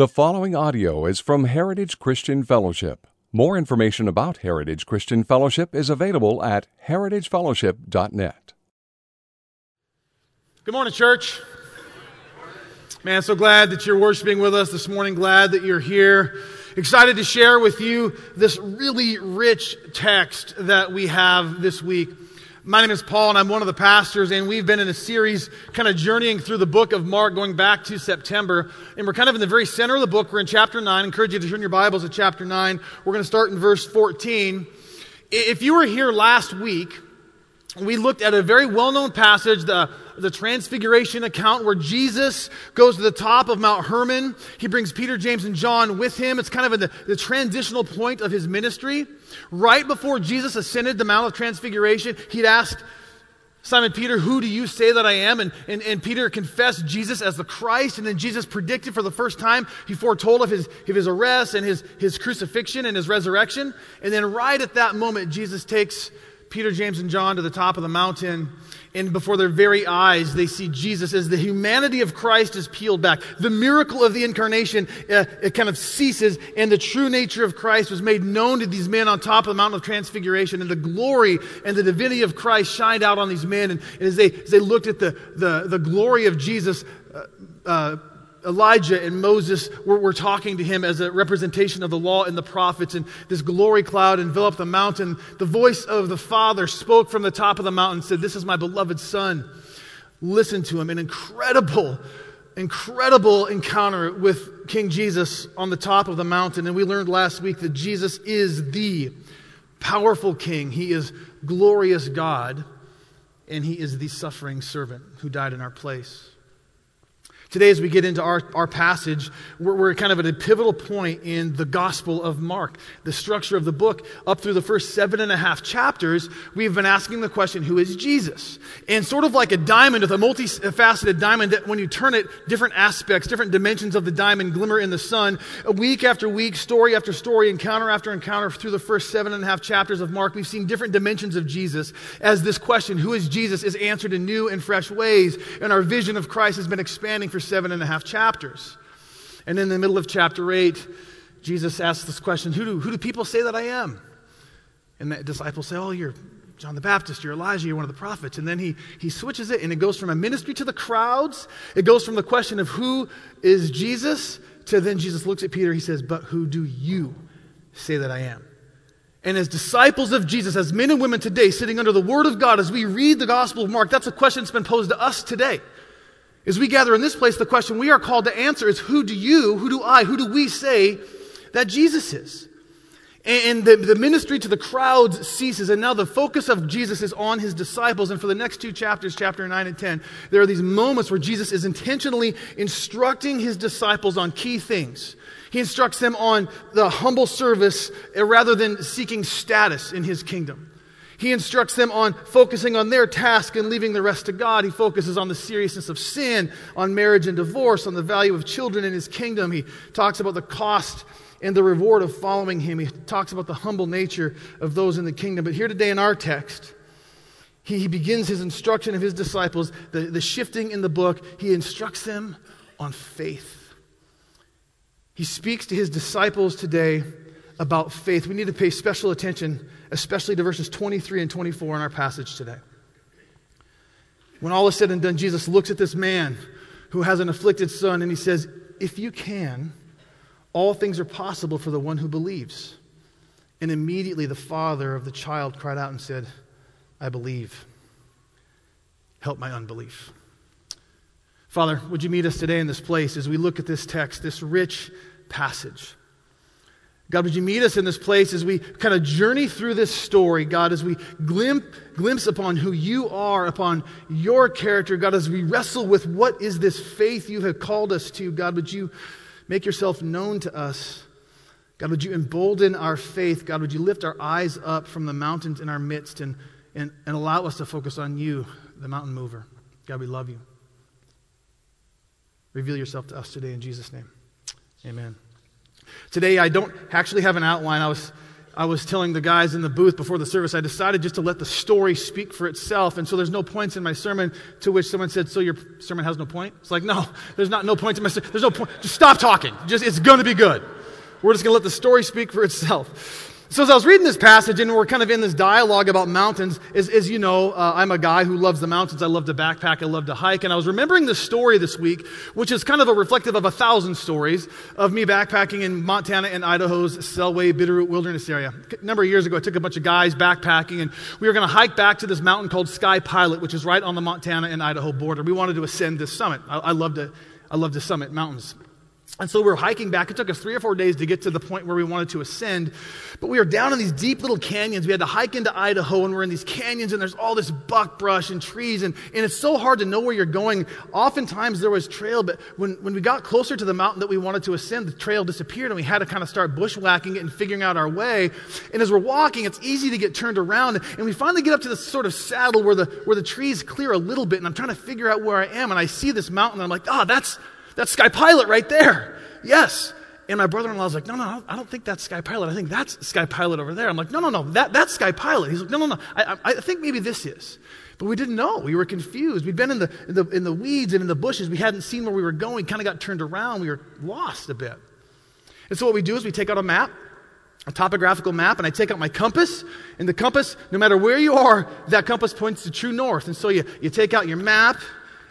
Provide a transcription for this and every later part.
The following audio is from Heritage Christian Fellowship. More information about Heritage Christian Fellowship is available at heritagefellowship.net. Good morning, church. Man, so glad that you're worshiping with us this morning. Glad that you're here. Excited to share with you this really rich text that we have this week. My name is Paul, and I'm one of the pastors, and we've been in a series kind of journeying through the book of Mark going back to September. And we're kind of in the very center of the book. We're in chapter 9. I encourage you to turn your Bibles to chapter 9. We're going to start in verse 14. If you were here last week, we looked at a very well known passage, the, the Transfiguration account, where Jesus goes to the top of Mount Hermon. He brings Peter, James, and John with him. It's kind of the, the transitional point of his ministry. Right before Jesus ascended the Mount of Transfiguration, he'd asked Simon Peter, Who do you say that I am? And, and, and Peter confessed Jesus as the Christ. And then Jesus predicted for the first time, he foretold of his, of his arrest and his, his crucifixion and his resurrection. And then, right at that moment, Jesus takes Peter, James, and John to the top of the mountain, and before their very eyes, they see Jesus as the humanity of Christ is peeled back. The miracle of the incarnation uh, it kind of ceases, and the true nature of Christ was made known to these men on top of the mountain of transfiguration, and the glory and the divinity of Christ shined out on these men. And, and as, they, as they looked at the, the, the glory of Jesus, uh, uh, Elijah and Moses were, were, talking to him as a representation of the law and the prophets, and this glory cloud enveloped the mountain. The voice of the Father spoke from the top of the mountain and said, This is my beloved Son. Listen to him. An incredible, incredible encounter with King Jesus on the top of the mountain. And we learned last week that Jesus is the powerful King, He is glorious God, and He is the suffering servant who died in our place. Today, as we get into our, our passage, we're, we're, kind of at a pivotal point in the Gospel of Mark. The structure of the book, up through the first seven and a half chapters, we've been asking the question, who is Jesus? And sort of like a diamond with a multifaceted diamond that when you turn it, different aspects, different dimensions of the diamond glimmer in the sun. Week after week, story after story, encounter after encounter through the first seven and a half chapters of Mark, we've seen different dimensions of Jesus as this question, who is Jesus, is answered in new and fresh ways. And our vision of Christ has been expanding for seven and a half chapters. And in the middle of chapter 8, Jesus asks this question Who do, who do people say that I am? And the disciples say, Oh, you're John the Baptist, you're Elijah, you're one of the prophets. And then he, he switches it, and it goes from a ministry to the crowds. It goes from the question of who is Jesus to then Jesus looks at Peter, he says, But who do you say that I am? And as disciples of Jesus, as men and women today, sitting under the Word of God, as we read the Gospel of Mark, that's a question that's been posed to us today. As we gather in this place, the question we are called to answer is who do you, who do I, who do we say that Jesus is? And the, the ministry to the crowds ceases, and now the focus of Jesus is on his disciples. And for the next two chapters, chapter 9 and 10, there are these moments where Jesus is intentionally instructing his disciples on key things. He instructs them on the humble service uh, rather than seeking status in his kingdom. He instructs them on focusing on their task and leaving the rest to God. He focuses on the seriousness of sin, on marriage and divorce, on the value of children in his kingdom. He talks about the cost and the reward of following him. He talks about the humble nature of those in the kingdom. But here today in our text, he, he begins his instruction of his disciples, the, the shifting in the book. He instructs them on faith. He speaks to his disciples today about faith. We need to pay special attention especially to verses 23 and 24 in our passage today. When all is said and done, Jesus looks at this man who has an afflicted son and he says, If you can, all things are possible for the one who believes. And immediately the father of the child cried out and said, I believe. Help my unbelief. Father, would you meet us today in this place as we look at this text, this rich passage? God, would you meet us in this place as we kind of journey through this story, God, as we glimpse, glimpse upon who you are, upon your character, God, as we wrestle with what is this faith you have called us to, God, would you make yourself known to us? God, would you embolden our faith? God, would you lift our eyes up from the mountains in our midst and, and, and allow us to focus on you, the mountain mover? God, we love you. Reveal yourself to us today in Jesus' name. Amen. Today, I don't actually have an outline. I was I was telling the guys in the booth before the service, I decided just to let the story speak for itself. And so there's no points in my sermon to which someone said, So your sermon has no point? It's like, no, there's not no points in my sermon. There's no point. Just stop talking. Just, it's going to be good. We're just going to let the story speak for itself. So, as I was reading this passage, and we're kind of in this dialogue about mountains, is, as you know, uh, I'm a guy who loves the mountains. I love to backpack. I love to hike. And I was remembering this story this week, which is kind of a reflective of a thousand stories of me backpacking in Montana and Idaho's Selway Bitterroot Wilderness area. A number of years ago, I took a bunch of guys backpacking, and we were going to hike back to this mountain called Sky Pilot, which is right on the Montana and Idaho border. We wanted to ascend this summit. I, I love to, I love to summit mountains. And so we were hiking back. It took us three or four days to get to the point where we wanted to ascend. But we were down in these deep little canyons. We had to hike into Idaho, and we're in these canyons, and there's all this buckbrush and trees, and, and it's so hard to know where you're going. Oftentimes there was trail, but when, when we got closer to the mountain that we wanted to ascend, the trail disappeared, and we had to kind of start bushwhacking it and figuring out our way. And as we're walking, it's easy to get turned around, and we finally get up to this sort of saddle where the, where the trees clear a little bit, and I'm trying to figure out where I am, and I see this mountain, and I'm like, ah, oh, that's that's Sky Pilot right there. Yes. And my brother in law was like, No, no, I don't think that's Sky Pilot. I think that's Sky Pilot over there. I'm like, No, no, no, that, that's Sky Pilot. He's like, No, no, no, I, I think maybe this is. But we didn't know. We were confused. We'd been in the, in the, in the weeds and in the bushes. We hadn't seen where we were going, kind of got turned around. We were lost a bit. And so what we do is we take out a map, a topographical map, and I take out my compass. And the compass, no matter where you are, that compass points to true north. And so you, you take out your map,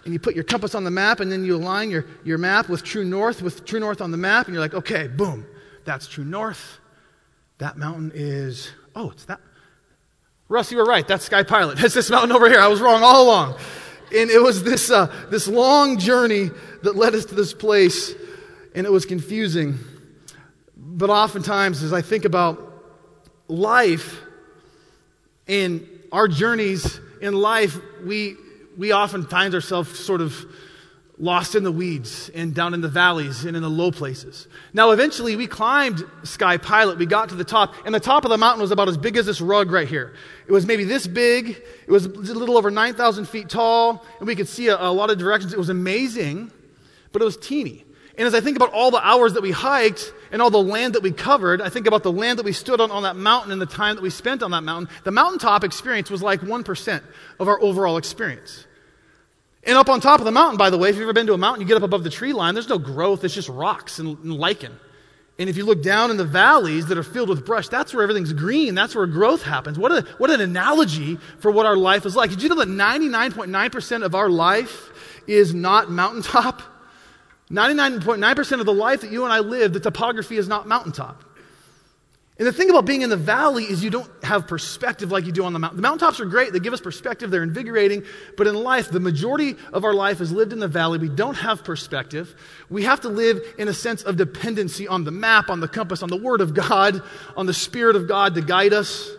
and you put your compass on the map and then you align your, your map with true north, with true north on the map, and you're like, okay, boom, that's true north. That mountain is, oh, it's that. Russ, you were right. That's Sky Pilot. It's this mountain over here. I was wrong all along. And it was this, uh, this long journey that led us to this place, and it was confusing. But oftentimes, as I think about life and our journeys in life, we we often find ourselves sort of lost in the weeds and down in the valleys and in the low places. Now, eventually, we climbed Sky Pilot. We got to the top, and the top of the mountain was about as big as this rug right here. It was maybe this big. It was a little over 9,000 feet tall, and we could see a, a lot of directions. It was amazing, but it was teeny. And as I think about all the hours that we hiked and all the land that we covered, I think about the land that we stood on on that mountain and the time that we spent on that mountain. The mountaintop experience was like 1% of our overall experience. And up on top of the mountain, by the way, if you've ever been to a mountain, you get up above the tree line, there's no growth, it's just rocks and, and lichen. And if you look down in the valleys that are filled with brush, that's where everything's green. That's where growth happens. What, a, what an analogy for what our life is like. Did you know that 99.9% of our life is not mountaintop? 99.9% of the life that you and I live, the topography is not mountaintop. And the thing about being in the valley is you don't have perspective like you do on the mountain. The mountaintops are great, they give us perspective, they're invigorating, but in life, the majority of our life is lived in the valley. We don't have perspective. We have to live in a sense of dependency on the map, on the compass, on the Word of God, on the Spirit of God to guide us.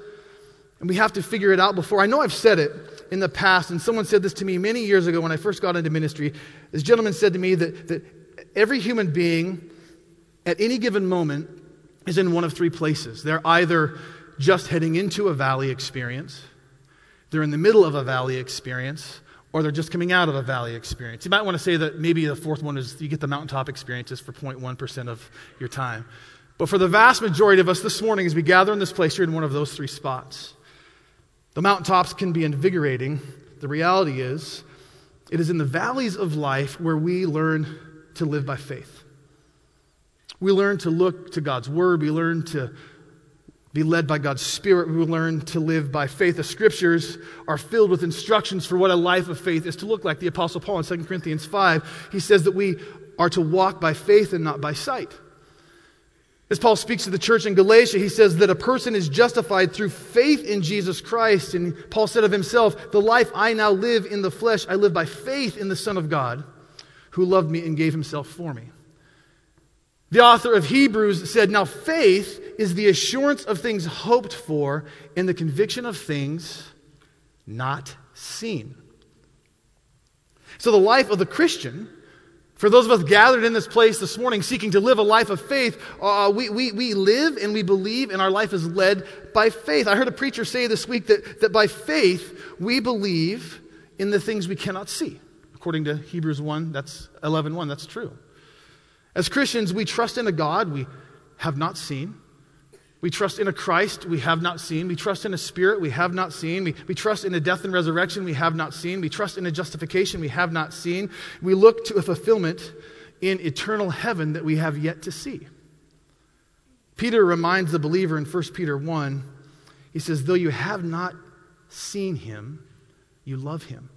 And we have to figure it out before. I know I've said it in the past, and someone said this to me many years ago when I first got into ministry. This gentleman said to me that, that every human being at any given moment is in one of three places. They're either just heading into a valley experience, they're in the middle of a valley experience, or they're just coming out of a valley experience. You might want to say that maybe the fourth one is you get the mountaintop experiences for 0.1% of your time. But for the vast majority of us this morning, as we gather in this place, you're in one of those three spots. The mountaintops can be invigorating. The reality is, it is in the valleys of life where we learn to live by faith. We learn to look to God's Word. We learn to be led by God's Spirit. We learn to live by faith. The scriptures are filled with instructions for what a life of faith is to look like. The Apostle Paul in 2 Corinthians 5, he says that we are to walk by faith and not by sight. As Paul speaks to the church in Galatia, he says that a person is justified through faith in Jesus Christ. And Paul said of himself, The life I now live in the flesh, I live by faith in the Son of God, who loved me and gave himself for me. The author of Hebrews said, Now faith is the assurance of things hoped for and the conviction of things not seen. So, the life of the Christian, for those of us gathered in this place this morning seeking to live a life of faith, uh, we, we, we live and we believe, and our life is led by faith. I heard a preacher say this week that, that by faith we believe in the things we cannot see. According to Hebrews 1, that's 11 1, that's true. As Christians, we trust in a God we have not seen. We trust in a Christ we have not seen. We trust in a spirit we have not seen. We, we trust in a death and resurrection we have not seen. We trust in a justification we have not seen. We look to a fulfillment in eternal heaven that we have yet to see. Peter reminds the believer in 1 Peter 1, he says, Though you have not seen him, you love him.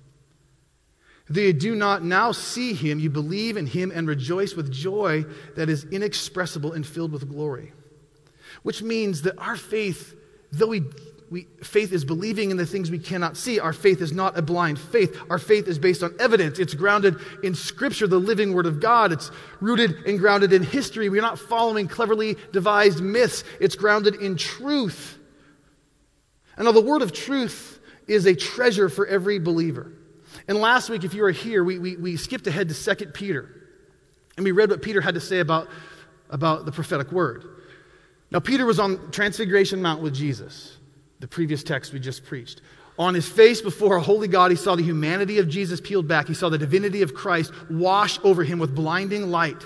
Though you do not now see him, you believe in him and rejoice with joy that is inexpressible and filled with glory which means that our faith, though we, we, faith is believing in the things we cannot see, our faith is not a blind faith. Our faith is based on evidence. It's grounded in Scripture, the living Word of God. It's rooted and grounded in history. We're not following cleverly devised myths, it's grounded in truth. And now, the Word of truth is a treasure for every believer. And last week, if you were here, we, we, we skipped ahead to 2 Peter. And we read what Peter had to say about, about the prophetic word. Now, Peter was on Transfiguration Mount with Jesus, the previous text we just preached. On his face before a holy God, he saw the humanity of Jesus peeled back. He saw the divinity of Christ wash over him with blinding light.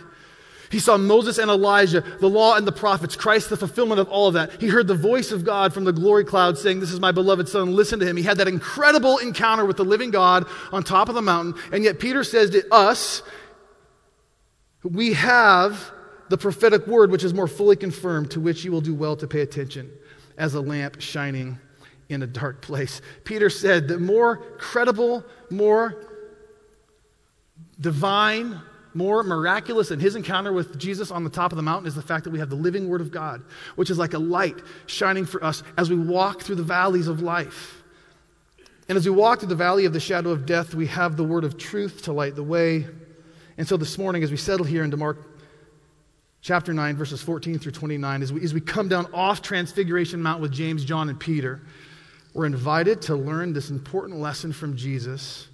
He saw Moses and Elijah, the law and the prophets, Christ, the fulfillment of all of that. He heard the voice of God from the glory cloud saying, This is my beloved Son, listen to him. He had that incredible encounter with the living God on top of the mountain. And yet, Peter says to us, We have the prophetic word, which is more fully confirmed, to which you will do well to pay attention as a lamp shining in a dark place. Peter said that more credible, more divine, more miraculous than his encounter with Jesus on the top of the mountain is the fact that we have the living Word of God, which is like a light shining for us as we walk through the valleys of life. And as we walk through the valley of the shadow of death, we have the Word of truth to light the way. And so this morning, as we settle here into Mark chapter 9, verses 14 through 29, as we, as we come down off Transfiguration Mount with James, John, and Peter, we're invited to learn this important lesson from Jesus.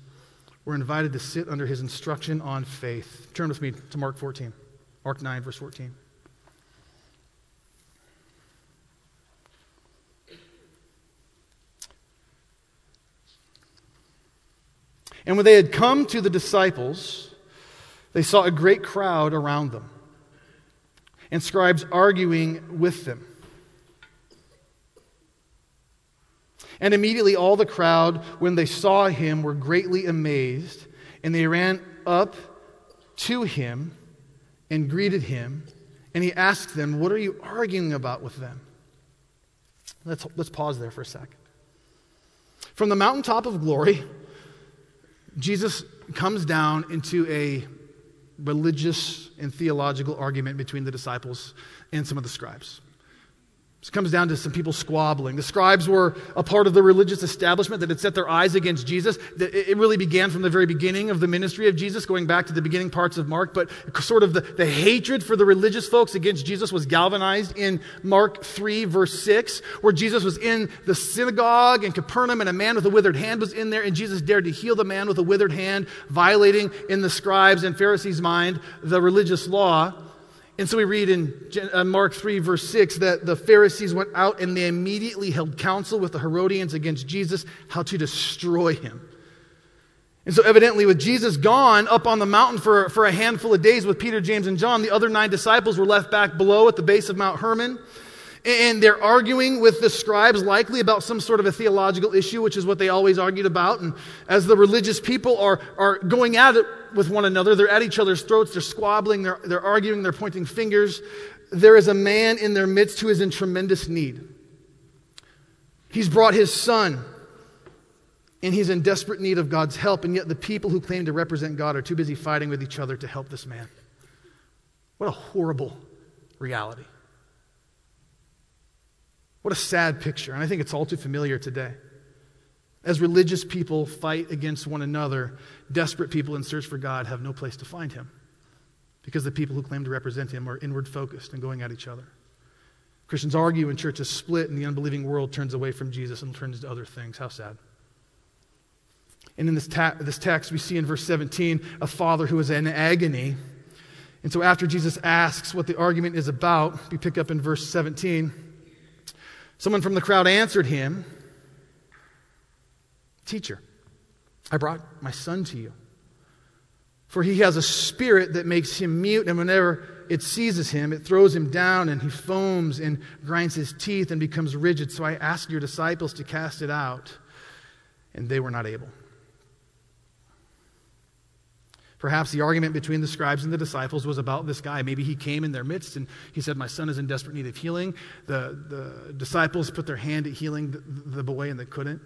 We're invited to sit under his instruction on faith. Turn with me to Mark 14, Mark 9, verse 14. And when they had come to the disciples, they saw a great crowd around them and scribes arguing with them. And immediately all the crowd, when they saw him, were greatly amazed, and they ran up to him and greeted him. And he asked them, What are you arguing about with them? Let's, let's pause there for a second. From the mountaintop of glory, Jesus comes down into a religious and theological argument between the disciples and some of the scribes. This comes down to some people squabbling. The scribes were a part of the religious establishment that had set their eyes against Jesus. It really began from the very beginning of the ministry of Jesus, going back to the beginning parts of Mark. But sort of the, the hatred for the religious folks against Jesus was galvanized in Mark 3, verse 6, where Jesus was in the synagogue in Capernaum and a man with a withered hand was in there, and Jesus dared to heal the man with a withered hand, violating in the scribes' and Pharisees' mind the religious law. And so we read in uh, Mark 3, verse 6, that the Pharisees went out and they immediately held counsel with the Herodians against Jesus, how to destroy him. And so, evidently, with Jesus gone up on the mountain for, for a handful of days with Peter, James, and John, the other nine disciples were left back below at the base of Mount Hermon. And they're arguing with the scribes, likely about some sort of a theological issue, which is what they always argued about. And as the religious people are, are going at it with one another, they're at each other's throats, they're squabbling, they're, they're arguing, they're pointing fingers. There is a man in their midst who is in tremendous need. He's brought his son, and he's in desperate need of God's help, and yet the people who claim to represent God are too busy fighting with each other to help this man. What a horrible reality. What a sad picture. And I think it's all too familiar today. As religious people fight against one another, desperate people in search for God have no place to find him because the people who claim to represent him are inward focused and going at each other. Christians argue and churches split, and the unbelieving world turns away from Jesus and turns to other things. How sad. And in this, ta- this text, we see in verse 17 a father who is in agony. And so, after Jesus asks what the argument is about, we pick up in verse 17. Someone from the crowd answered him Teacher, I brought my son to you, For he has a spirit that makes him mute, and whenever it seizes him, it throws him down, and he foams and grinds his teeth and becomes rigid. So I asked your disciples to cast it out, and they were not able. Perhaps the argument between the scribes and the disciples was about this guy. Maybe he came in their midst and he said, My son is in desperate need of healing. The, the disciples put their hand at healing the, the boy and they couldn't.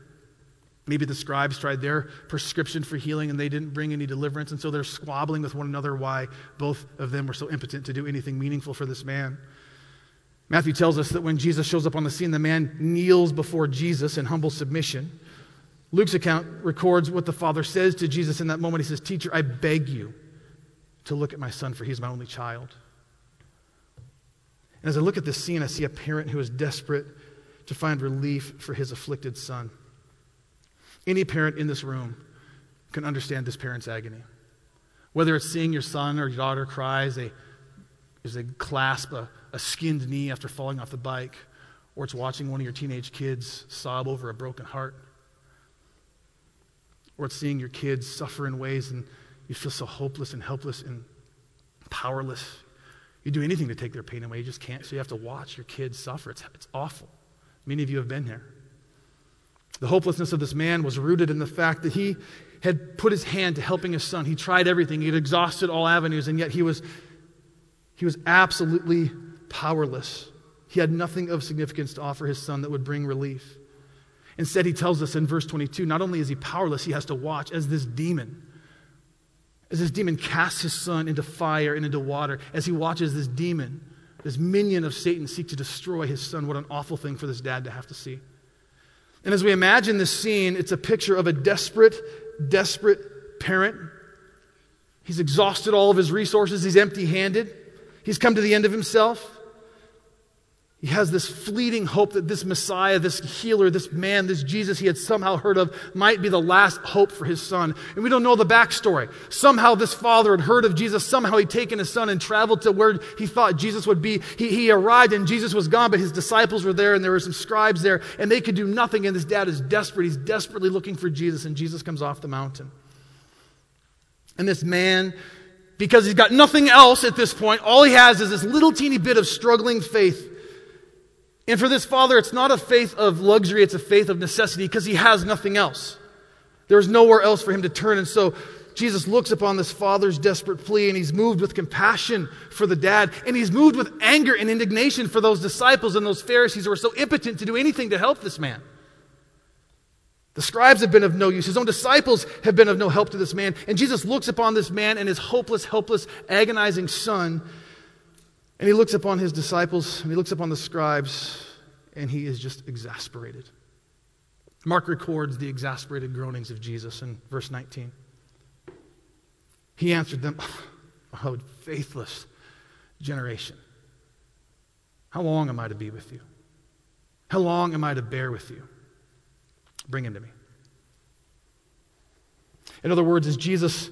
Maybe the scribes tried their prescription for healing and they didn't bring any deliverance, and so they're squabbling with one another why both of them were so impotent to do anything meaningful for this man. Matthew tells us that when Jesus shows up on the scene, the man kneels before Jesus in humble submission. Luke's account records what the father says to Jesus in that moment. He says, Teacher, I beg you to look at my son, for he's my only child. And as I look at this scene, I see a parent who is desperate to find relief for his afflicted son. Any parent in this room can understand this parent's agony. Whether it's seeing your son or your daughter cry as they, as they clasp a, a skinned knee after falling off the bike, or it's watching one of your teenage kids sob over a broken heart, or it's seeing your kids suffer in ways and you feel so hopeless and helpless and powerless. You do anything to take their pain away, you just can't. So you have to watch your kids suffer. It's, it's awful. Many of you have been there. The hopelessness of this man was rooted in the fact that he had put his hand to helping his son. He tried everything, he had exhausted all avenues, and yet he was, he was absolutely powerless. He had nothing of significance to offer his son that would bring relief. Instead, he tells us in verse 22 not only is he powerless, he has to watch as this demon, as this demon casts his son into fire and into water, as he watches this demon, this minion of Satan, seek to destroy his son. What an awful thing for this dad to have to see. And as we imagine this scene, it's a picture of a desperate, desperate parent. He's exhausted all of his resources, he's empty handed, he's come to the end of himself. He has this fleeting hope that this Messiah, this healer, this man, this Jesus he had somehow heard of might be the last hope for his son. And we don't know the backstory. Somehow this father had heard of Jesus. Somehow he'd taken his son and traveled to where he thought Jesus would be. He, he arrived and Jesus was gone, but his disciples were there and there were some scribes there and they could do nothing. And this dad is desperate. He's desperately looking for Jesus and Jesus comes off the mountain. And this man because he's got nothing else at this point. All he has is this little teeny bit of struggling faith. And for this father, it's not a faith of luxury, it's a faith of necessity because he has nothing else. There's nowhere else for him to turn. And so Jesus looks upon this father's desperate plea and he's moved with compassion for the dad. And he's moved with anger and indignation for those disciples and those Pharisees who are so impotent to do anything to help this man. The scribes have been of no use. His own disciples have been of no help to this man. And Jesus looks upon this man and his hopeless, helpless, agonizing son and he looks upon his disciples and he looks upon the scribes and he is just exasperated. Mark records the exasperated groanings of Jesus in verse 19. He answered them, Oh, faithless generation. How long am I to be with you? How long am I to bear with you? Bring him to me. In other words, as Jesus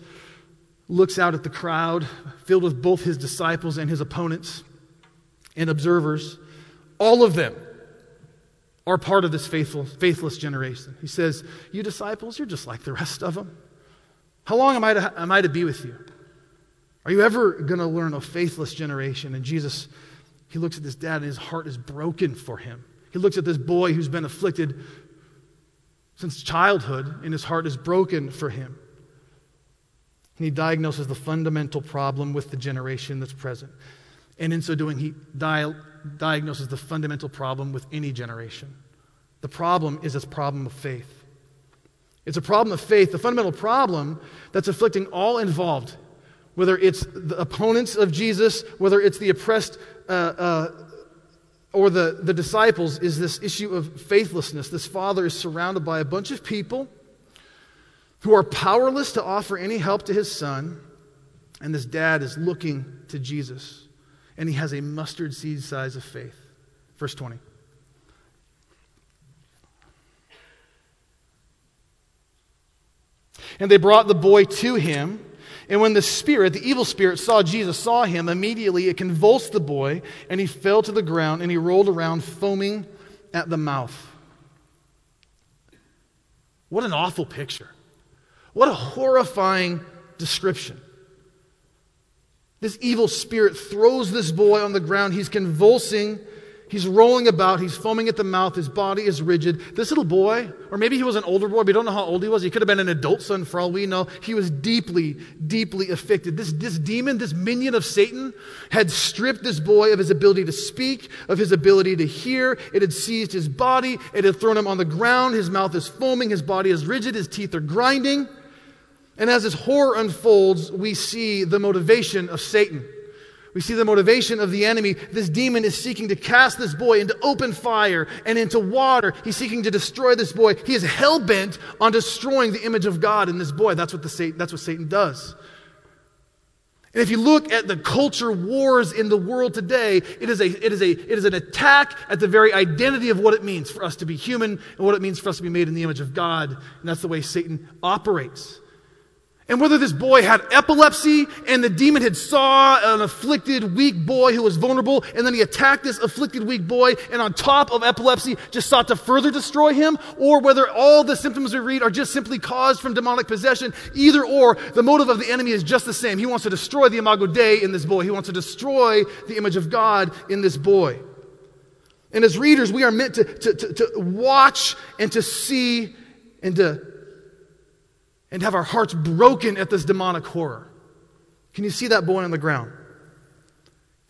looks out at the crowd filled with both his disciples and his opponents and observers. All of them are part of this faithful, faithless generation. He says, You disciples, you're just like the rest of them. How long am I to, am I to be with you? Are you ever going to learn a faithless generation? And Jesus, he looks at this dad and his heart is broken for him. He looks at this boy who's been afflicted since childhood and his heart is broken for him. He diagnoses the fundamental problem with the generation that's present. And in so doing, he di- diagnoses the fundamental problem with any generation. The problem is this problem of faith. It's a problem of faith, the fundamental problem that's afflicting all involved, whether it's the opponents of Jesus, whether it's the oppressed uh, uh, or the, the disciples, is this issue of faithlessness. This father is surrounded by a bunch of people who are powerless to offer any help to his son. And this dad is looking to Jesus, and he has a mustard seed size of faith. Verse 20. And they brought the boy to him. And when the spirit, the evil spirit, saw Jesus, saw him, immediately it convulsed the boy, and he fell to the ground, and he rolled around, foaming at the mouth. What an awful picture. What a horrifying description. This evil spirit throws this boy on the ground. He's convulsing. He's rolling about. He's foaming at the mouth. His body is rigid. This little boy, or maybe he was an older boy, we don't know how old he was. He could have been an adult son for all we know. He was deeply, deeply affected. This, this demon, this minion of Satan, had stripped this boy of his ability to speak, of his ability to hear. It had seized his body. It had thrown him on the ground. His mouth is foaming. His body is rigid. His teeth are grinding. And as this horror unfolds, we see the motivation of Satan. We see the motivation of the enemy. This demon is seeking to cast this boy into open fire and into water. He's seeking to destroy this boy. He is hell bent on destroying the image of God in this boy. That's what, the Satan, that's what Satan does. And if you look at the culture wars in the world today, it is, a, it, is a, it is an attack at the very identity of what it means for us to be human and what it means for us to be made in the image of God. And that's the way Satan operates. And whether this boy had epilepsy and the demon had saw an afflicted weak boy who was vulnerable and then he attacked this afflicted weak boy and on top of epilepsy just sought to further destroy him or whether all the symptoms we read are just simply caused from demonic possession, either or, the motive of the enemy is just the same. He wants to destroy the imago Dei in this boy. He wants to destroy the image of God in this boy. And as readers, we are meant to, to, to, to watch and to see and to and have our hearts broken at this demonic horror. Can you see that boy on the ground?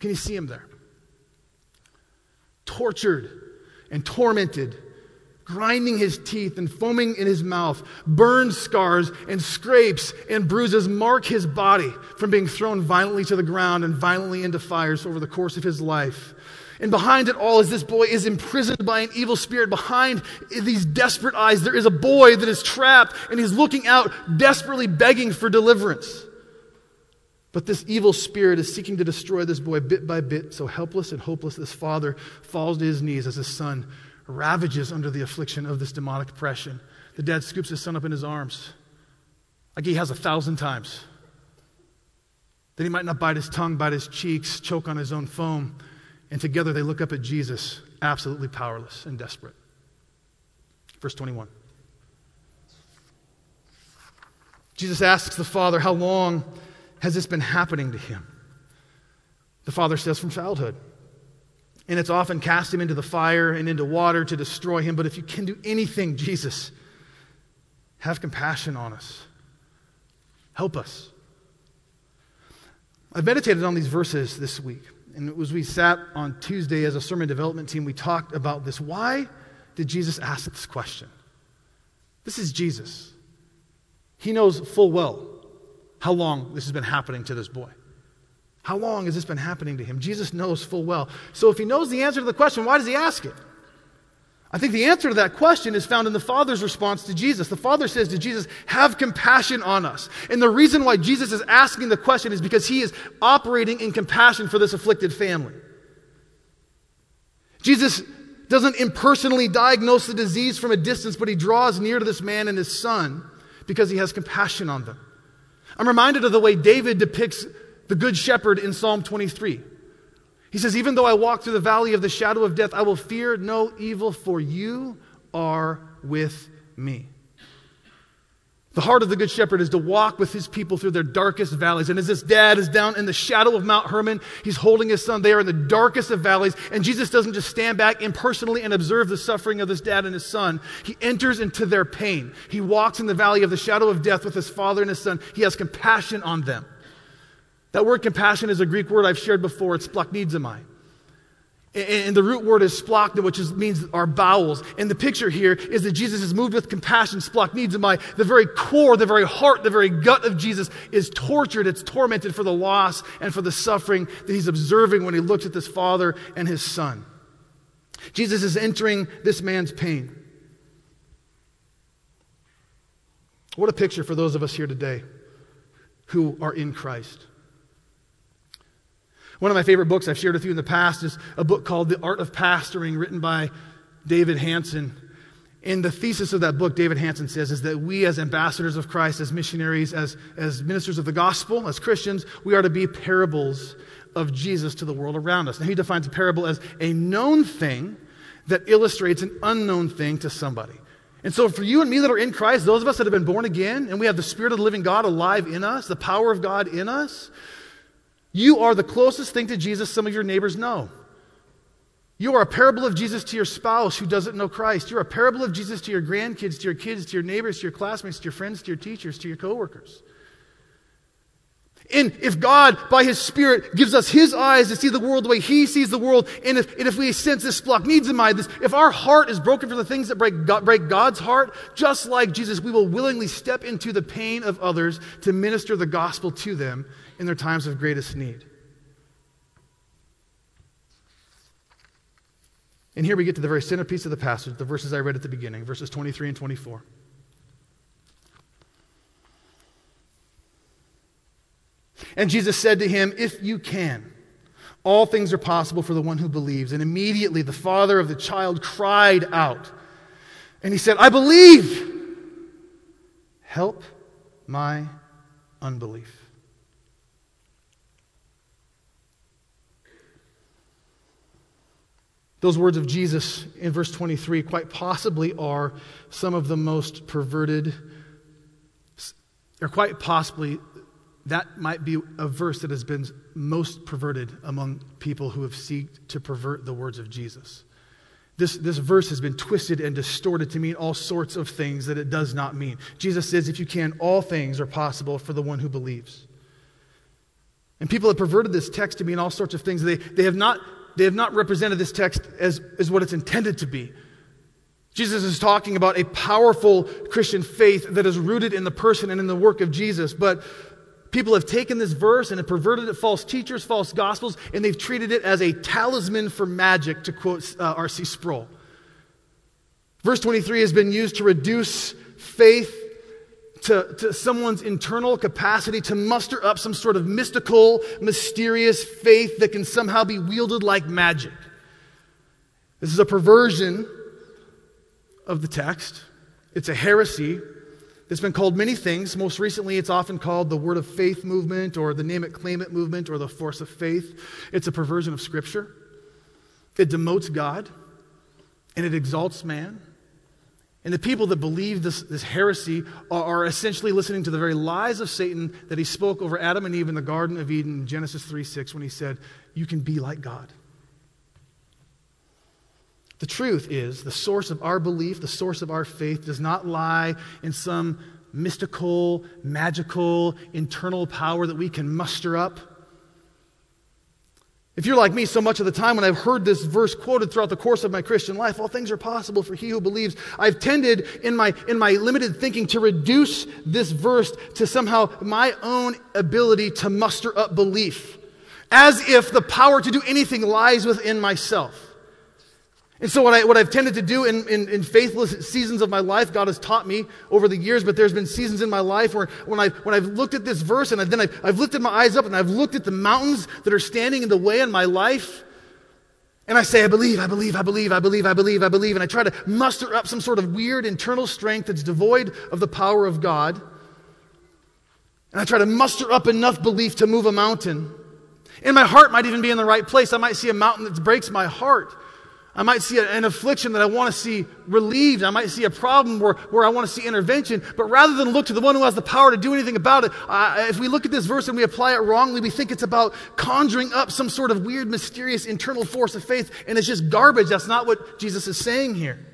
Can you see him there? Tortured and tormented, grinding his teeth and foaming in his mouth, burn scars and scrapes and bruises mark his body from being thrown violently to the ground and violently into fires over the course of his life. And behind it all is this boy is imprisoned by an evil spirit. Behind these desperate eyes, there is a boy that is trapped and he's looking out, desperately begging for deliverance. But this evil spirit is seeking to destroy this boy bit by bit. So helpless and hopeless, this father falls to his knees as his son ravages under the affliction of this demonic oppression. The dad scoops his son up in his arms, like he has a thousand times. That he might not bite his tongue, bite his cheeks, choke on his own foam. And together they look up at Jesus, absolutely powerless and desperate. Verse 21. Jesus asks the Father, How long has this been happening to him? The Father says, From childhood. And it's often cast him into the fire and into water to destroy him. But if you can do anything, Jesus, have compassion on us. Help us. I've meditated on these verses this week. And as we sat on Tuesday as a sermon development team, we talked about this. Why did Jesus ask this question? This is Jesus. He knows full well how long this has been happening to this boy. How long has this been happening to him? Jesus knows full well. So if he knows the answer to the question, why does he ask it? I think the answer to that question is found in the Father's response to Jesus. The Father says to Jesus, Have compassion on us. And the reason why Jesus is asking the question is because he is operating in compassion for this afflicted family. Jesus doesn't impersonally diagnose the disease from a distance, but he draws near to this man and his son because he has compassion on them. I'm reminded of the way David depicts the Good Shepherd in Psalm 23. He says, Even though I walk through the valley of the shadow of death, I will fear no evil, for you are with me. The heart of the Good Shepherd is to walk with his people through their darkest valleys. And as this dad is down in the shadow of Mount Hermon, he's holding his son. They are in the darkest of valleys. And Jesus doesn't just stand back impersonally and observe the suffering of this dad and his son. He enters into their pain. He walks in the valley of the shadow of death with his father and his son. He has compassion on them. That word compassion is a Greek word I've shared before. It's splanchnizomai. And the root word is splanchna, which is, means our bowels. And the picture here is that Jesus is moved with compassion, splanchnizomai. The very core, the very heart, the very gut of Jesus is tortured. It's tormented for the loss and for the suffering that he's observing when he looks at this father and his son. Jesus is entering this man's pain. What a picture for those of us here today who are in Christ. One of my favorite books I've shared with you in the past is a book called The Art of Pastoring, written by David Hansen. In the thesis of that book, David Hansen says is that we, as ambassadors of Christ, as missionaries, as, as ministers of the gospel, as Christians, we are to be parables of Jesus to the world around us. Now, he defines a parable as a known thing that illustrates an unknown thing to somebody. And so, for you and me that are in Christ, those of us that have been born again, and we have the Spirit of the living God alive in us, the power of God in us, You are the closest thing to Jesus some of your neighbors know. You are a parable of Jesus to your spouse who doesn't know Christ. You're a parable of Jesus to your grandkids, to your kids, to your neighbors, to your classmates, to your friends, to your teachers, to your coworkers. And if God, by His Spirit, gives us His eyes to see the world the way He sees the world, and if, and if we sense this block needs in mind, this, if our heart is broken for the things that break, God, break God's heart, just like Jesus, we will willingly step into the pain of others to minister the gospel to them in their times of greatest need. And here we get to the very centerpiece of the passage, the verses I read at the beginning, verses 23 and 24. And Jesus said to him, If you can, all things are possible for the one who believes. And immediately the father of the child cried out. And he said, I believe. Help my unbelief. Those words of Jesus in verse 23 quite possibly are some of the most perverted, or quite possibly that might be a verse that has been most perverted among people who have sought to pervert the words of Jesus. This, this verse has been twisted and distorted to mean all sorts of things that it does not mean. Jesus says, if you can, all things are possible for the one who believes. And people have perverted this text to mean all sorts of things. They, they, have, not, they have not represented this text as, as what it's intended to be. Jesus is talking about a powerful Christian faith that is rooted in the person and in the work of Jesus. But People have taken this verse and have perverted it, false teachers, false gospels, and they've treated it as a talisman for magic, to quote uh, R.C. Sproul. Verse 23 has been used to reduce faith to, to someone's internal capacity to muster up some sort of mystical, mysterious faith that can somehow be wielded like magic. This is a perversion of the text. It's a heresy it's been called many things. Most recently, it's often called the Word of Faith movement or the Name It, Claim It movement or the Force of Faith. It's a perversion of Scripture. It demotes God and it exalts man. And the people that believe this, this heresy are, are, essentially listening to the very lies of Satan that he spoke over Adam and Eve in the Garden of Eden in Genesis 3 6 when he said, You can be like God. The truth is, the source of our belief, the source of our faith, does not lie in some mystical, magical, internal power that we can muster up. If you're like me, so much of the time when I've heard this verse quoted throughout the course of my Christian life, all things are possible for he who believes, I've tended in my, in my limited thinking to reduce this verse to somehow my own ability to muster up belief, as if the power to do anything lies within myself. And so, what, I, what I've tended to do in, in, in, faithless seasons of my life, God has taught me over the years, but there's been seasons in my life where when, I, when I've looked at this verse and I've, then I've, I've lifted my eyes up and I've looked at the mountains that are standing in the way in my life, and I say, I believe, I believe, I believe, I believe, I believe, I believe, and I try to muster up some sort of weird internal strength that's devoid of the power of God. And I try to muster up enough belief to move a mountain. And my heart might even be in the right place. I might see a mountain that breaks my heart. I might see an affliction that I want to see relieved. I might see a problem where, where I want to see intervention. But rather than look to the one who has the power to do anything about it, uh, if we look at this verse and we apply it wrongly, we think it's about conjuring up some sort of weird, mysterious internal force of faith, and it's just garbage. That's not what Jesus is saying here.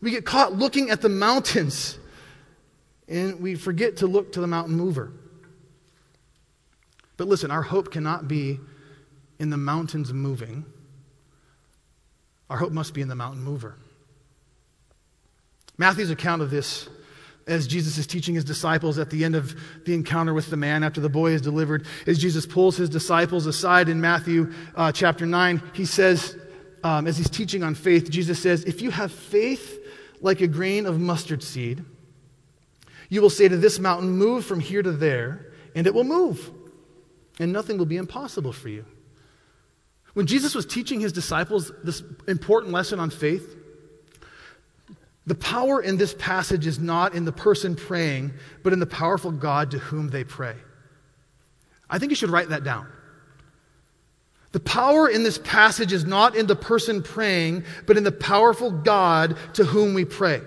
We get caught looking at the mountains, and we forget to look to the mountain mover. But listen, our hope cannot be in the mountains moving our hope must be in the mountain mover. Matthew's account of this, as Jesus is teaching his disciples at the end of the encounter with the man after the boy is delivered, as Jesus pulls his disciples aside in Matthew uh, chapter 9, he says, um, as he's teaching on faith, Jesus says, If you have faith like a grain of mustard seed, you will say to this mountain, Move from here to there, and it will move, and nothing will be impossible for you. When Jesus was teaching his disciples this important lesson on faith, the power in this passage is not in the person praying, but in the powerful God to whom they pray. I think you should write that down. The power in this passage is not in the person praying, but in the powerful God to whom we pray.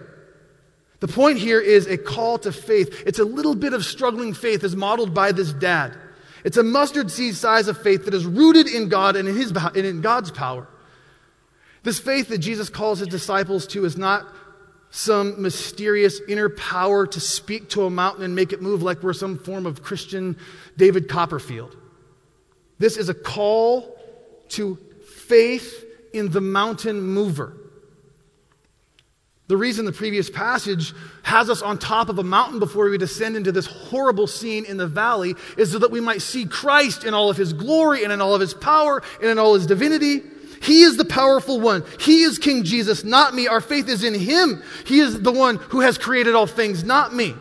The point here is a call to faith. It's a little bit of struggling faith as modeled by this dad. It's a mustard seed size of faith that is rooted in God and in, his, and in God's power. This faith that Jesus calls his disciples to is not some mysterious inner power to speak to a mountain and make it move like we're some form of Christian David Copperfield. This is a call to faith in the mountain mover. The reason the previous passage has us on top of a mountain before we descend into this horrible scene in the valley is so that we might see Christ in all of his glory and in all of his power and in all his divinity. He is the powerful one. He is King Jesus, not me. Our faith is in him. He is the one who has created all things, not me.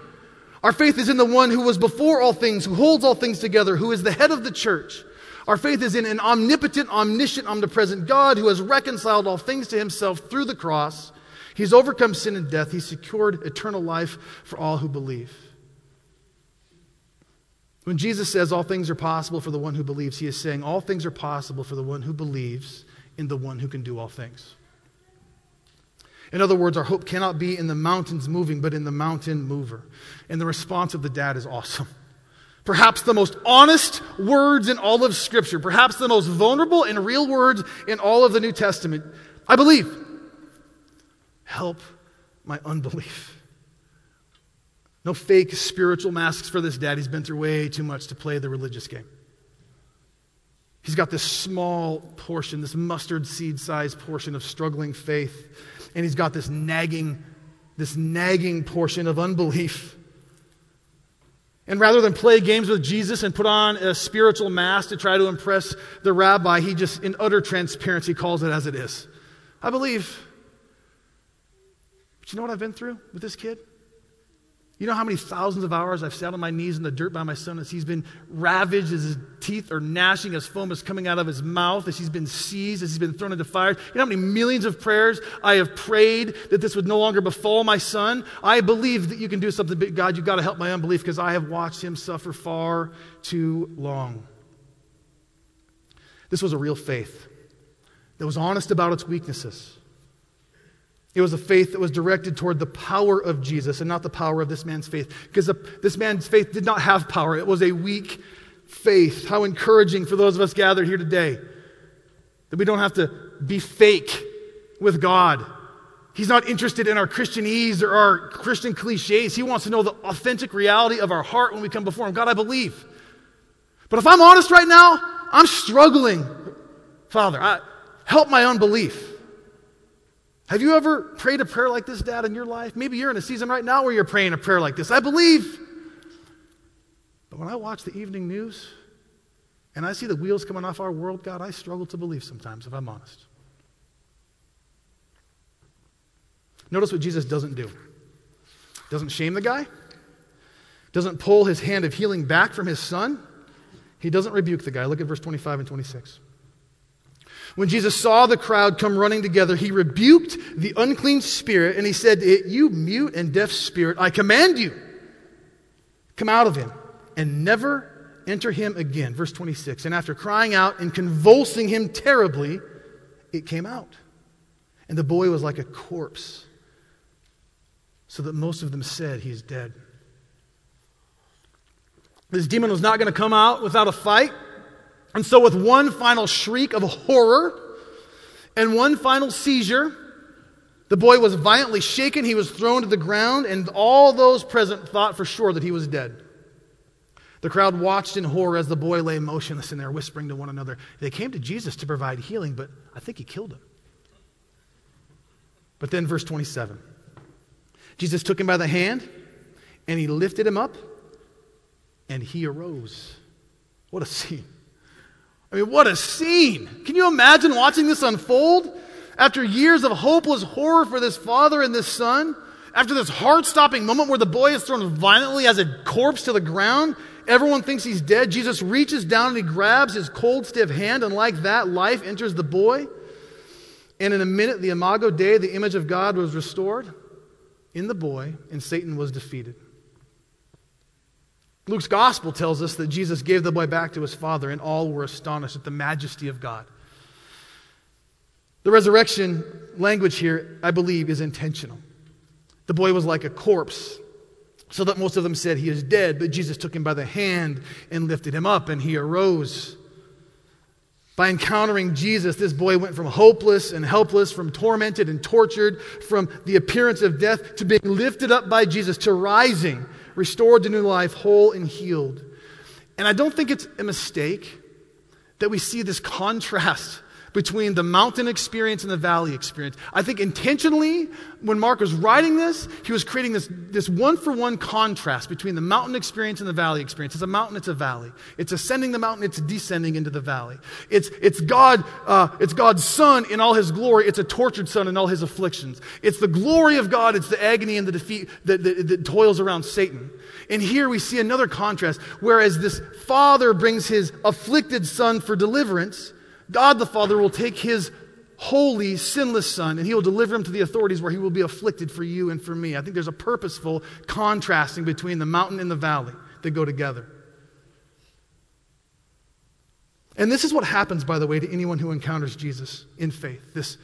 Our faith is in the one who was before all things, who holds all things together, who is the head of the church. Our faith is in an omnipotent, omniscient, omnipresent God who has reconciled all things to himself through the cross. He's overcome sin and death. He's secured eternal life for all who believe. When Jesus says all things are possible for the one who believes, he is saying all things are possible for the one who believes in the one who can do all things. In other words, our hope cannot be in the mountains moving, but in the mountain mover. And the response of the dad is awesome. Perhaps the most honest words in all of Scripture, perhaps the most vulnerable and real words in all of the New Testament. I believe. Help my unbelief. No fake spiritual masks for this dad. He's been through way too much to play the religious game. He's got this small portion, this mustard seed sized portion of struggling faith, and he's got this nagging, this nagging portion of unbelief. And rather than play games with Jesus and put on a spiritual mask to try to impress the rabbi, he just, in utter transparency, calls it as it is. I believe. You know what I've been through with this kid? You know how many thousands of hours I've sat on my knees in the dirt by my son as he's been ravaged, as his teeth are gnashing, as foam is coming out of his mouth, as he's been seized, as he's been thrown into fire. You know how many millions of prayers I have prayed that this would no longer befall my son? I believe that you can do something, but God, you've got to help my unbelief because I have watched him suffer far too long. This was a real faith that was honest about its weaknesses it was a faith that was directed toward the power of Jesus and not the power of this man's faith. Because this man's faith did not have power, it was a weak faith. How encouraging for those of us gathered here today that we don't have to be fake with God. He's not interested in our Christianese or our Christian cliches. He wants to know the authentic reality of our heart when we come before Him. God, I believe. But if I'm honest right now, I'm struggling. Father, I, help my unbelief. Have you ever prayed a prayer like this, Dad, in your life? Maybe you're in a season right now where you're praying a prayer like this. I believe. But when I watch the evening news and I see the wheels coming off our world, God, I struggle to believe sometimes, if I'm honest. Notice what Jesus doesn't do. Doesn't shame the guy. Doesn't pull his hand of healing back from his son. He doesn't rebuke the guy. Look at verse 25 and 26. When Jesus saw the crowd come running together, he rebuked the unclean spirit and he said, to it, You mute and deaf spirit, I command you, come out of him and never enter him again. Verse 26. And after crying out and convulsing him terribly, it came out. And the boy was like a corpse, so that most of them said, He's dead. This demon was not going to come out without a fight. And so, with one final shriek of horror and one final seizure, the boy was violently shaken. He was thrown to the ground, and all those present thought for sure that he was dead. The crowd watched in horror as the boy lay motionless in there, whispering to one another. They came to Jesus to provide healing, but I think he killed him. But then, verse 27 Jesus took him by the hand, and he lifted him up, and he arose. What a scene. I mean, what a scene. Can you imagine watching this unfold? After years of hopeless horror for this father and this son, after this heart stopping moment where the boy is thrown violently as a corpse to the ground, everyone thinks he's dead. Jesus reaches down and he grabs his cold, stiff hand, and like that, life enters the boy. And in a minute, the Imago Dei, the image of God, was restored in the boy, and Satan was defeated. Luke's gospel tells us that Jesus gave the boy back to his father, and all were astonished at the majesty of God. The resurrection language here, I believe, is intentional. The boy was like a corpse, so that most of them said, He is dead. But Jesus took him by the hand and lifted him up, and he arose. By encountering Jesus, this boy went from hopeless and helpless, from tormented and tortured, from the appearance of death to being lifted up by Jesus, to rising, restored to new life, whole and healed. And I don't think it's a mistake that we see this contrast between the mountain experience and the valley experience. I think intentionally, when Mark was writing this, he was creating this, this one for one contrast between the mountain experience and the valley experience. It's a mountain, it's a valley. It's ascending the mountain, it's descending into the valley. It's, it's, God, uh, it's God's Son in all his glory, it's a tortured Son in all his afflictions. It's the glory of God, it's the agony and the defeat that, that, that toils around Satan. And here we see another contrast, whereas this father brings his afflicted son for deliverance. God the Father will take his holy, sinless Son, and he will deliver him to the authorities where he will be afflicted for you and for me. I think there's a purposeful contrasting between the mountain and the valley that go together. And this is what happens, by the way, to anyone who encounters Jesus in faith this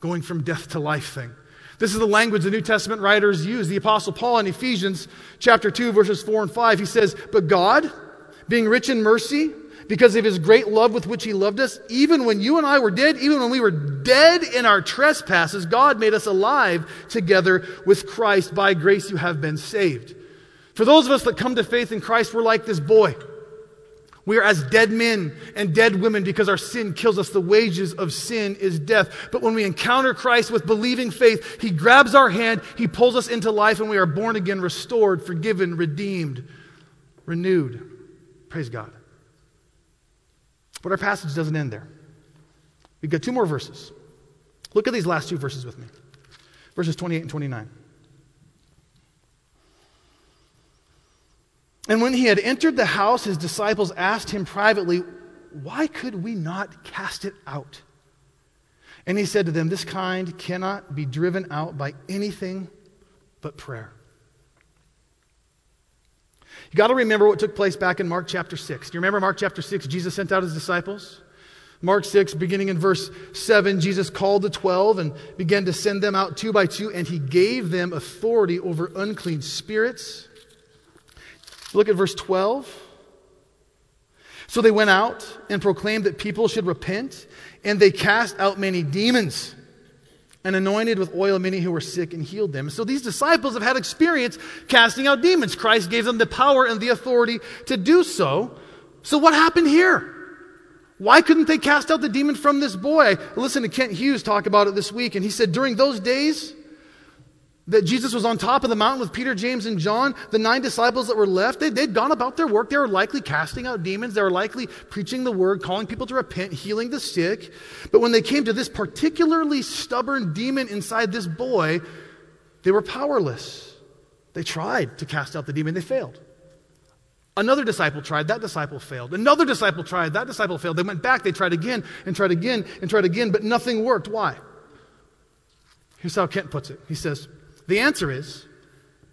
going from death to life thing. This is the language the New Testament writers use. The Apostle Paul in Ephesians chapter 2, verses 4 and 5, he says, But God, being rich in mercy, because of his great love with which he loved us, even when you and I were dead, even when we were dead in our trespasses, God made us alive together with Christ. By grace you have been saved. For those of us that come to faith in Christ, we're like this boy. We are as dead men and dead women because our sin kills us. The wages of sin is death. But when we encounter Christ with believing faith, He grabs our hand, He pulls us into life, and we are born again, restored, forgiven, redeemed, renewed. Praise God. But our passage doesn't end there. We've got two more verses. Look at these last two verses with me verses 28 and 29. And when he had entered the house, his disciples asked him privately, Why could we not cast it out? And he said to them, This kind cannot be driven out by anything but prayer. You got to remember what took place back in Mark chapter 6. Do you remember Mark chapter 6? Jesus sent out his disciples. Mark 6, beginning in verse 7, Jesus called the 12 and began to send them out two by two, and he gave them authority over unclean spirits. Look at verse 12. So they went out and proclaimed that people should repent, and they cast out many demons and anointed with oil many who were sick and healed them. So these disciples have had experience casting out demons. Christ gave them the power and the authority to do so. So what happened here? Why couldn't they cast out the demon from this boy? I listened to Kent Hughes talk about it this week, and he said during those days, that Jesus was on top of the mountain with Peter, James, and John, the nine disciples that were left, they, they'd gone about their work. They were likely casting out demons. They were likely preaching the word, calling people to repent, healing the sick. But when they came to this particularly stubborn demon inside this boy, they were powerless. They tried to cast out the demon, they failed. Another disciple tried, that disciple failed. Another disciple tried, that disciple failed. They went back, they tried again and tried again and tried again, but nothing worked. Why? Here's how Kent puts it. He says, the answer is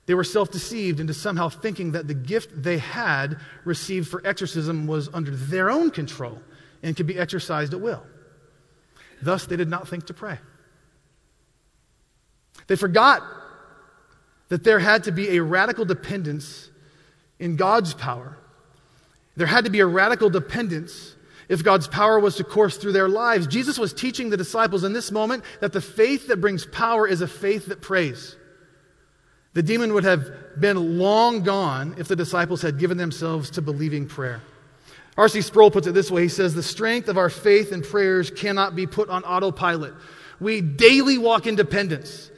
they were self deceived into somehow thinking that the gift they had received for exorcism was under their own control and could be exercised at will. Thus, they did not think to pray. They forgot that there had to be a radical dependence in God's power. There had to be a radical dependence if God's power was to course through their lives. Jesus was teaching the disciples in this moment that the faith that brings power is a faith that prays. The demon would have been long gone if the disciples had given themselves to believing prayer. R.C. Sproul puts it this way He says, The strength of our faith and prayers cannot be put on autopilot. We daily walk in dependence.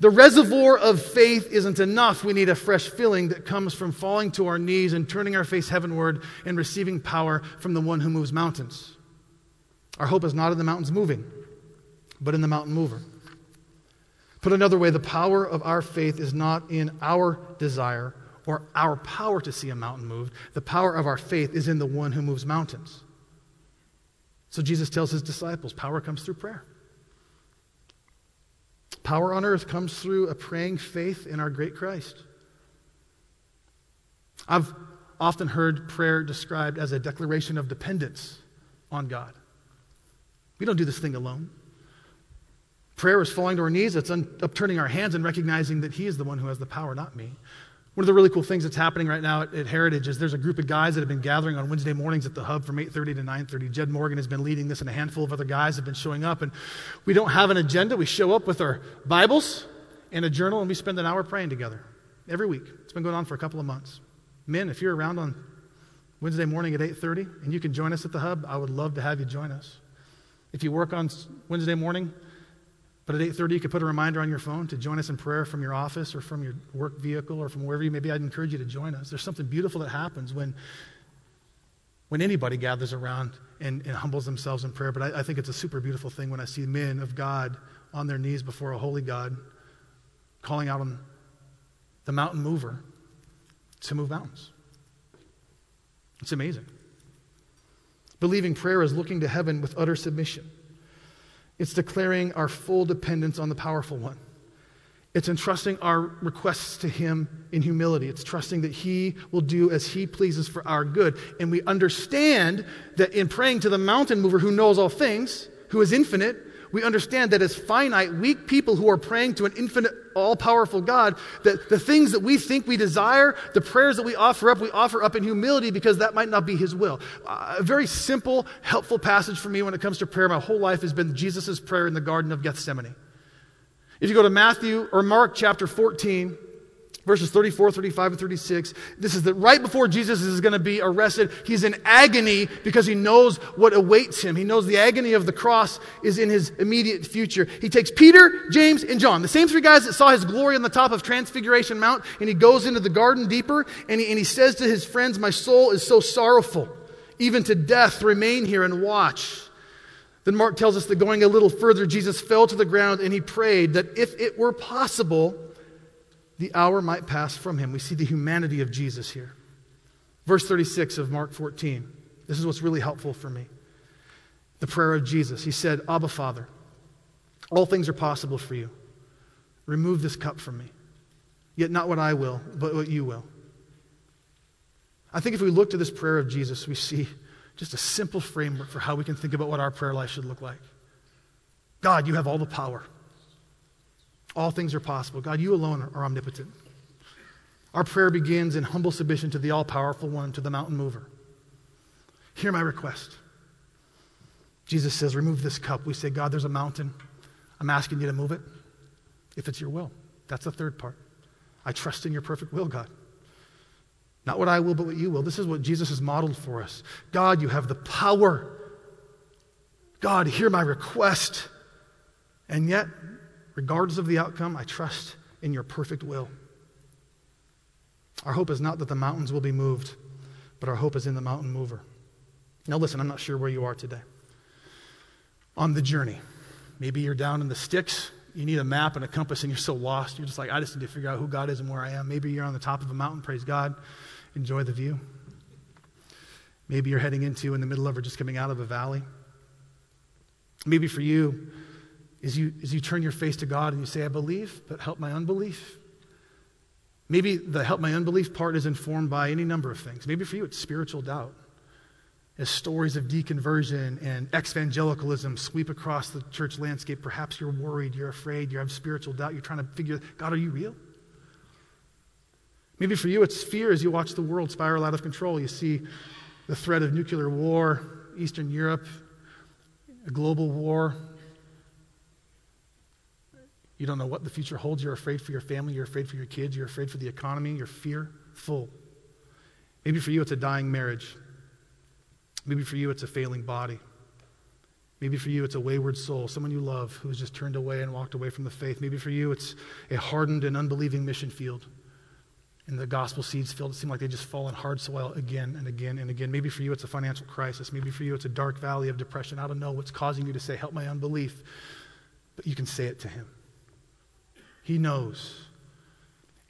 The reservoir of faith isn't enough. We need a fresh filling that comes from falling to our knees and turning our face heavenward and receiving power from the one who moves mountains. Our hope is not in the mountains moving, but in the mountain mover. Put another way, the power of our faith is not in our desire or our power to see a mountain moved. The power of our faith is in the one who moves mountains. So Jesus tells his disciples power comes through prayer. Power on earth comes through a praying faith in our great Christ. I've often heard prayer described as a declaration of dependence on God. We don't do this thing alone. Prayer is falling to our knees, it's un- upturning our hands and recognizing that He is the one who has the power, not me. One of the really cool things that's happening right now at, at, Heritage is there's a group of guys that have been gathering on Wednesday mornings at the hub from 8:30 to 9:30. Jed Morgan has been leading this, and a handful of other guys have been showing up. And we don't have an agenda. We show up with our Bibles and a journal, and we spend an hour praying together every week. It's been going on for a couple of months. Men, if you're around on Wednesday morning at 8:30 and you can join us at the hub, I would love to have you join us. If you work on Wednesday morning, but at 8:30 you could put a reminder on your phone to join us in prayer from your office or from your work vehicle or from wherever you may be. I'd encourage you to join us. There's something beautiful that happens when when anybody gathers around and, and humbles themselves in prayer. But I, I think it's a super beautiful thing when I see men of God on their knees before a holy God calling out on the mountain mover to move mountains. It's amazing. Believing prayer is looking to heaven with utter submission. It's declaring our full dependence on the powerful one. It's entrusting our requests to Him in humility. It's trusting that He will do as He pleases for our good. And we understand that in praying to the mountain mover who knows all things, who is infinite, we understand that as finite, weak people who are praying to an infinite, all powerful God, that the things that we think we desire, the prayers that we offer up, we offer up in humility because that might not be His will. Uh, a very simple, helpful passage for me when it comes to prayer. My whole life has been Jesus' prayer in the Garden of Gethsemane. If you go to Matthew or Mark chapter 14, verses 34, 35, and 36. This is that right before Jesus is going to be arrested, he's in agony because he knows what awaits him. He knows the agony of the cross is in his immediate future. He takes Peter, James, and John, the same three guys that saw his glory on the top of Transfiguration Mount, and he goes into the garden deeper, and he, and he says to his friends, My soul is so sorrowful, even to death, remain here and watch. Then Mark tells us that going a little further, Jesus fell to the ground and he prayed that if it were possible, the hour might pass from him. We see the humanity of Jesus here. Verse 36 of Mark 14. This is what's really helpful for me. The prayer of Jesus. He said, Abba, Father, all things are possible for you. Remove this cup from me. Yet not what I will, but what you will. I think if we look to this prayer of Jesus, we see just a simple framework for how we can think about what our prayer life should look like. God, you have all the power. All things are possible. God, you alone are omnipotent. Our prayer begins in humble submission to the all powerful one, to the mountain mover. Hear my request. Jesus says, Remove this cup. We say, God, there's a mountain. I'm asking you to move it if it's your will. That's the third part. I trust in your perfect will, God. Not what I will, but what you will. This is what Jesus has modeled for us. God, you have the power. God, hear my request. And yet, Regardless of the outcome, I trust in your perfect will. Our hope is not that the mountains will be moved, but our hope is in the mountain mover. Now, listen, I'm not sure where you are today. On the journey, maybe you're down in the sticks. You need a map and a compass, and you're so lost. You're just like, I just need to figure out who God is and where I am. Maybe you're on the top of a mountain. Praise God. Enjoy the view. Maybe you're heading into in the middle of or just coming out of a valley. Maybe for you, is you, is you turn your face to God and you say, I believe, but help my unbelief. Maybe the help my unbelief part is informed by any number of things. Maybe for you it's spiritual doubt. As stories of deconversion and evangelicalism sweep across the church landscape, perhaps you're worried, you're afraid, you have spiritual doubt, you're trying to figure, God, are you real? Maybe for you it's fear as you watch the world spiral out of control. You see the threat of nuclear war, Eastern Europe, a global war, you don't know what the future holds. You're afraid for your family. You're afraid for your kids. You're afraid for the economy. You're fearful. Maybe for you, it's a dying marriage. Maybe for you, it's a failing body. Maybe for you, it's a wayward soul, someone you love who has just turned away and walked away from the faith. Maybe for you, it's a hardened and unbelieving mission field. And the gospel seeds field seem like they just fall in hard soil again and again and again. Maybe for you, it's a financial crisis. Maybe for you, it's a dark valley of depression. I don't know what's causing you to say, Help my unbelief. But you can say it to him. He knows.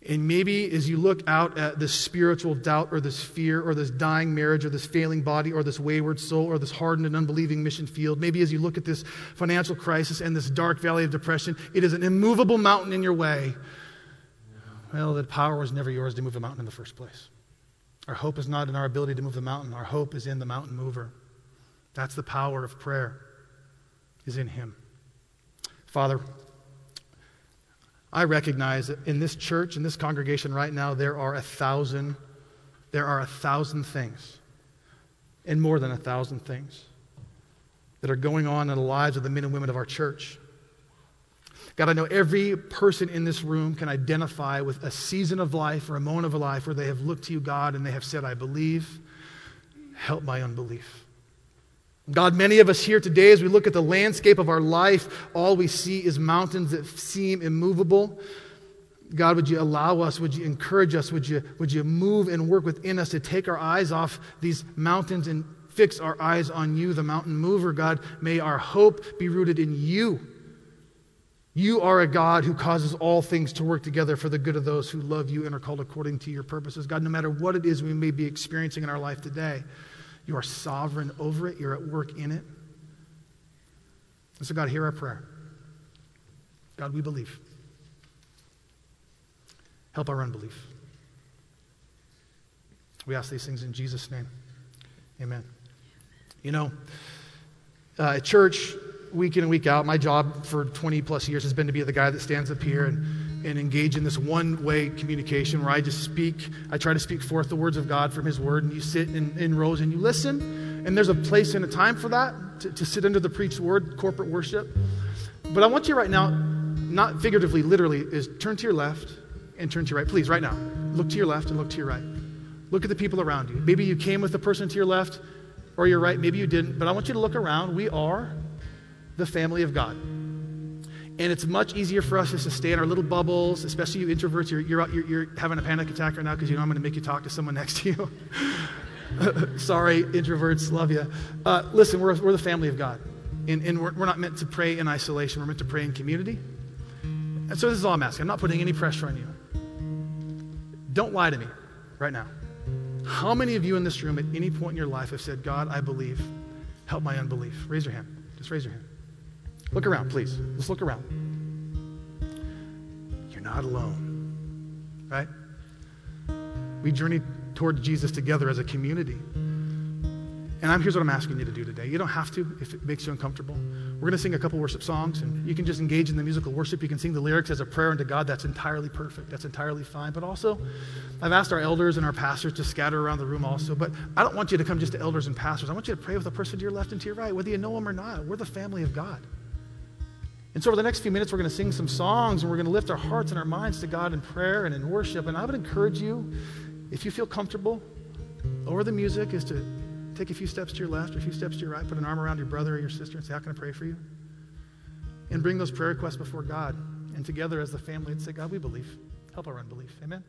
And maybe as you look out at this spiritual doubt or this fear or this dying marriage or this failing body or this wayward soul or this hardened and unbelieving mission field, maybe as you look at this financial crisis and this dark valley of depression, it is an immovable mountain in your way. Well, the power was never yours to move a mountain in the first place. Our hope is not in our ability to move the mountain. Our hope is in the mountain mover. That's the power of prayer, is in Him. Father, I recognize that in this church, in this congregation right now, there are a thousand, there are a thousand things, and more than a thousand things, that are going on in the lives of the men and women of our church. God, I know every person in this room can identify with a season of life or a moment of life where they have looked to you, God, and they have said, I believe, help my unbelief. God, many of us here today, as we look at the landscape of our life, all we see is mountains that seem immovable. God, would you allow us, would you encourage us, would you, would you move and work within us to take our eyes off these mountains and fix our eyes on you, the mountain mover, God? May our hope be rooted in you. You are a God who causes all things to work together for the good of those who love you and are called according to your purposes. God, no matter what it is we may be experiencing in our life today, you are sovereign over it, you're at work in it. And so, God, hear our prayer. God, we believe. Help our unbelief. We ask these things in Jesus' name. Amen. You know, uh, at church, week in and week out, my job for 20 plus years has been to be the guy that stands up here and and engage in this one way communication where I just speak, I try to speak forth the words of God from His Word, and you sit in, in rows and you listen. And there's a place and a time for that to, to sit under the preached word, corporate worship. But I want you right now, not figuratively, literally, is turn to your left and turn to your right. Please, right now. Look to your left and look to your right. Look at the people around you. Maybe you came with the person to your left or your right, maybe you didn't, but I want you to look around. We are the family of God. And it's much easier for us just to stay in our little bubbles, especially you introverts. You're, you're, you're, you're having a panic attack right now because you know I'm going to make you talk to someone next to you. Sorry, introverts, love you. Uh, listen, we're, we're the family of God. And, and we're, we're not meant to pray in isolation, we're meant to pray in community. And so this is all I'm asking. I'm not putting any pressure on you. Don't lie to me right now. How many of you in this room at any point in your life have said, God, I believe, help my unbelief? Raise your hand. Just raise your hand. Look around, please. Let's look around. You're not alone, right? We journey toward Jesus together as a community. And I'm, here's what I'm asking you to do today. You don't have to if it makes you uncomfortable. We're going to sing a couple worship songs, and you can just engage in the musical worship. You can sing the lyrics as a prayer unto God. That's entirely perfect. That's entirely fine. But also, I've asked our elders and our pastors to scatter around the room also. But I don't want you to come just to elders and pastors. I want you to pray with the person to your left and to your right, whether you know them or not. We're the family of God. And so, over the next few minutes, we're going to sing some songs and we're going to lift our hearts and our minds to God in prayer and in worship. And I would encourage you, if you feel comfortable, over the music, is to take a few steps to your left or a few steps to your right, put an arm around your brother or your sister and say, How can I pray for you? And bring those prayer requests before God. And together as the family, and say, God, we believe. Help our unbelief. Amen.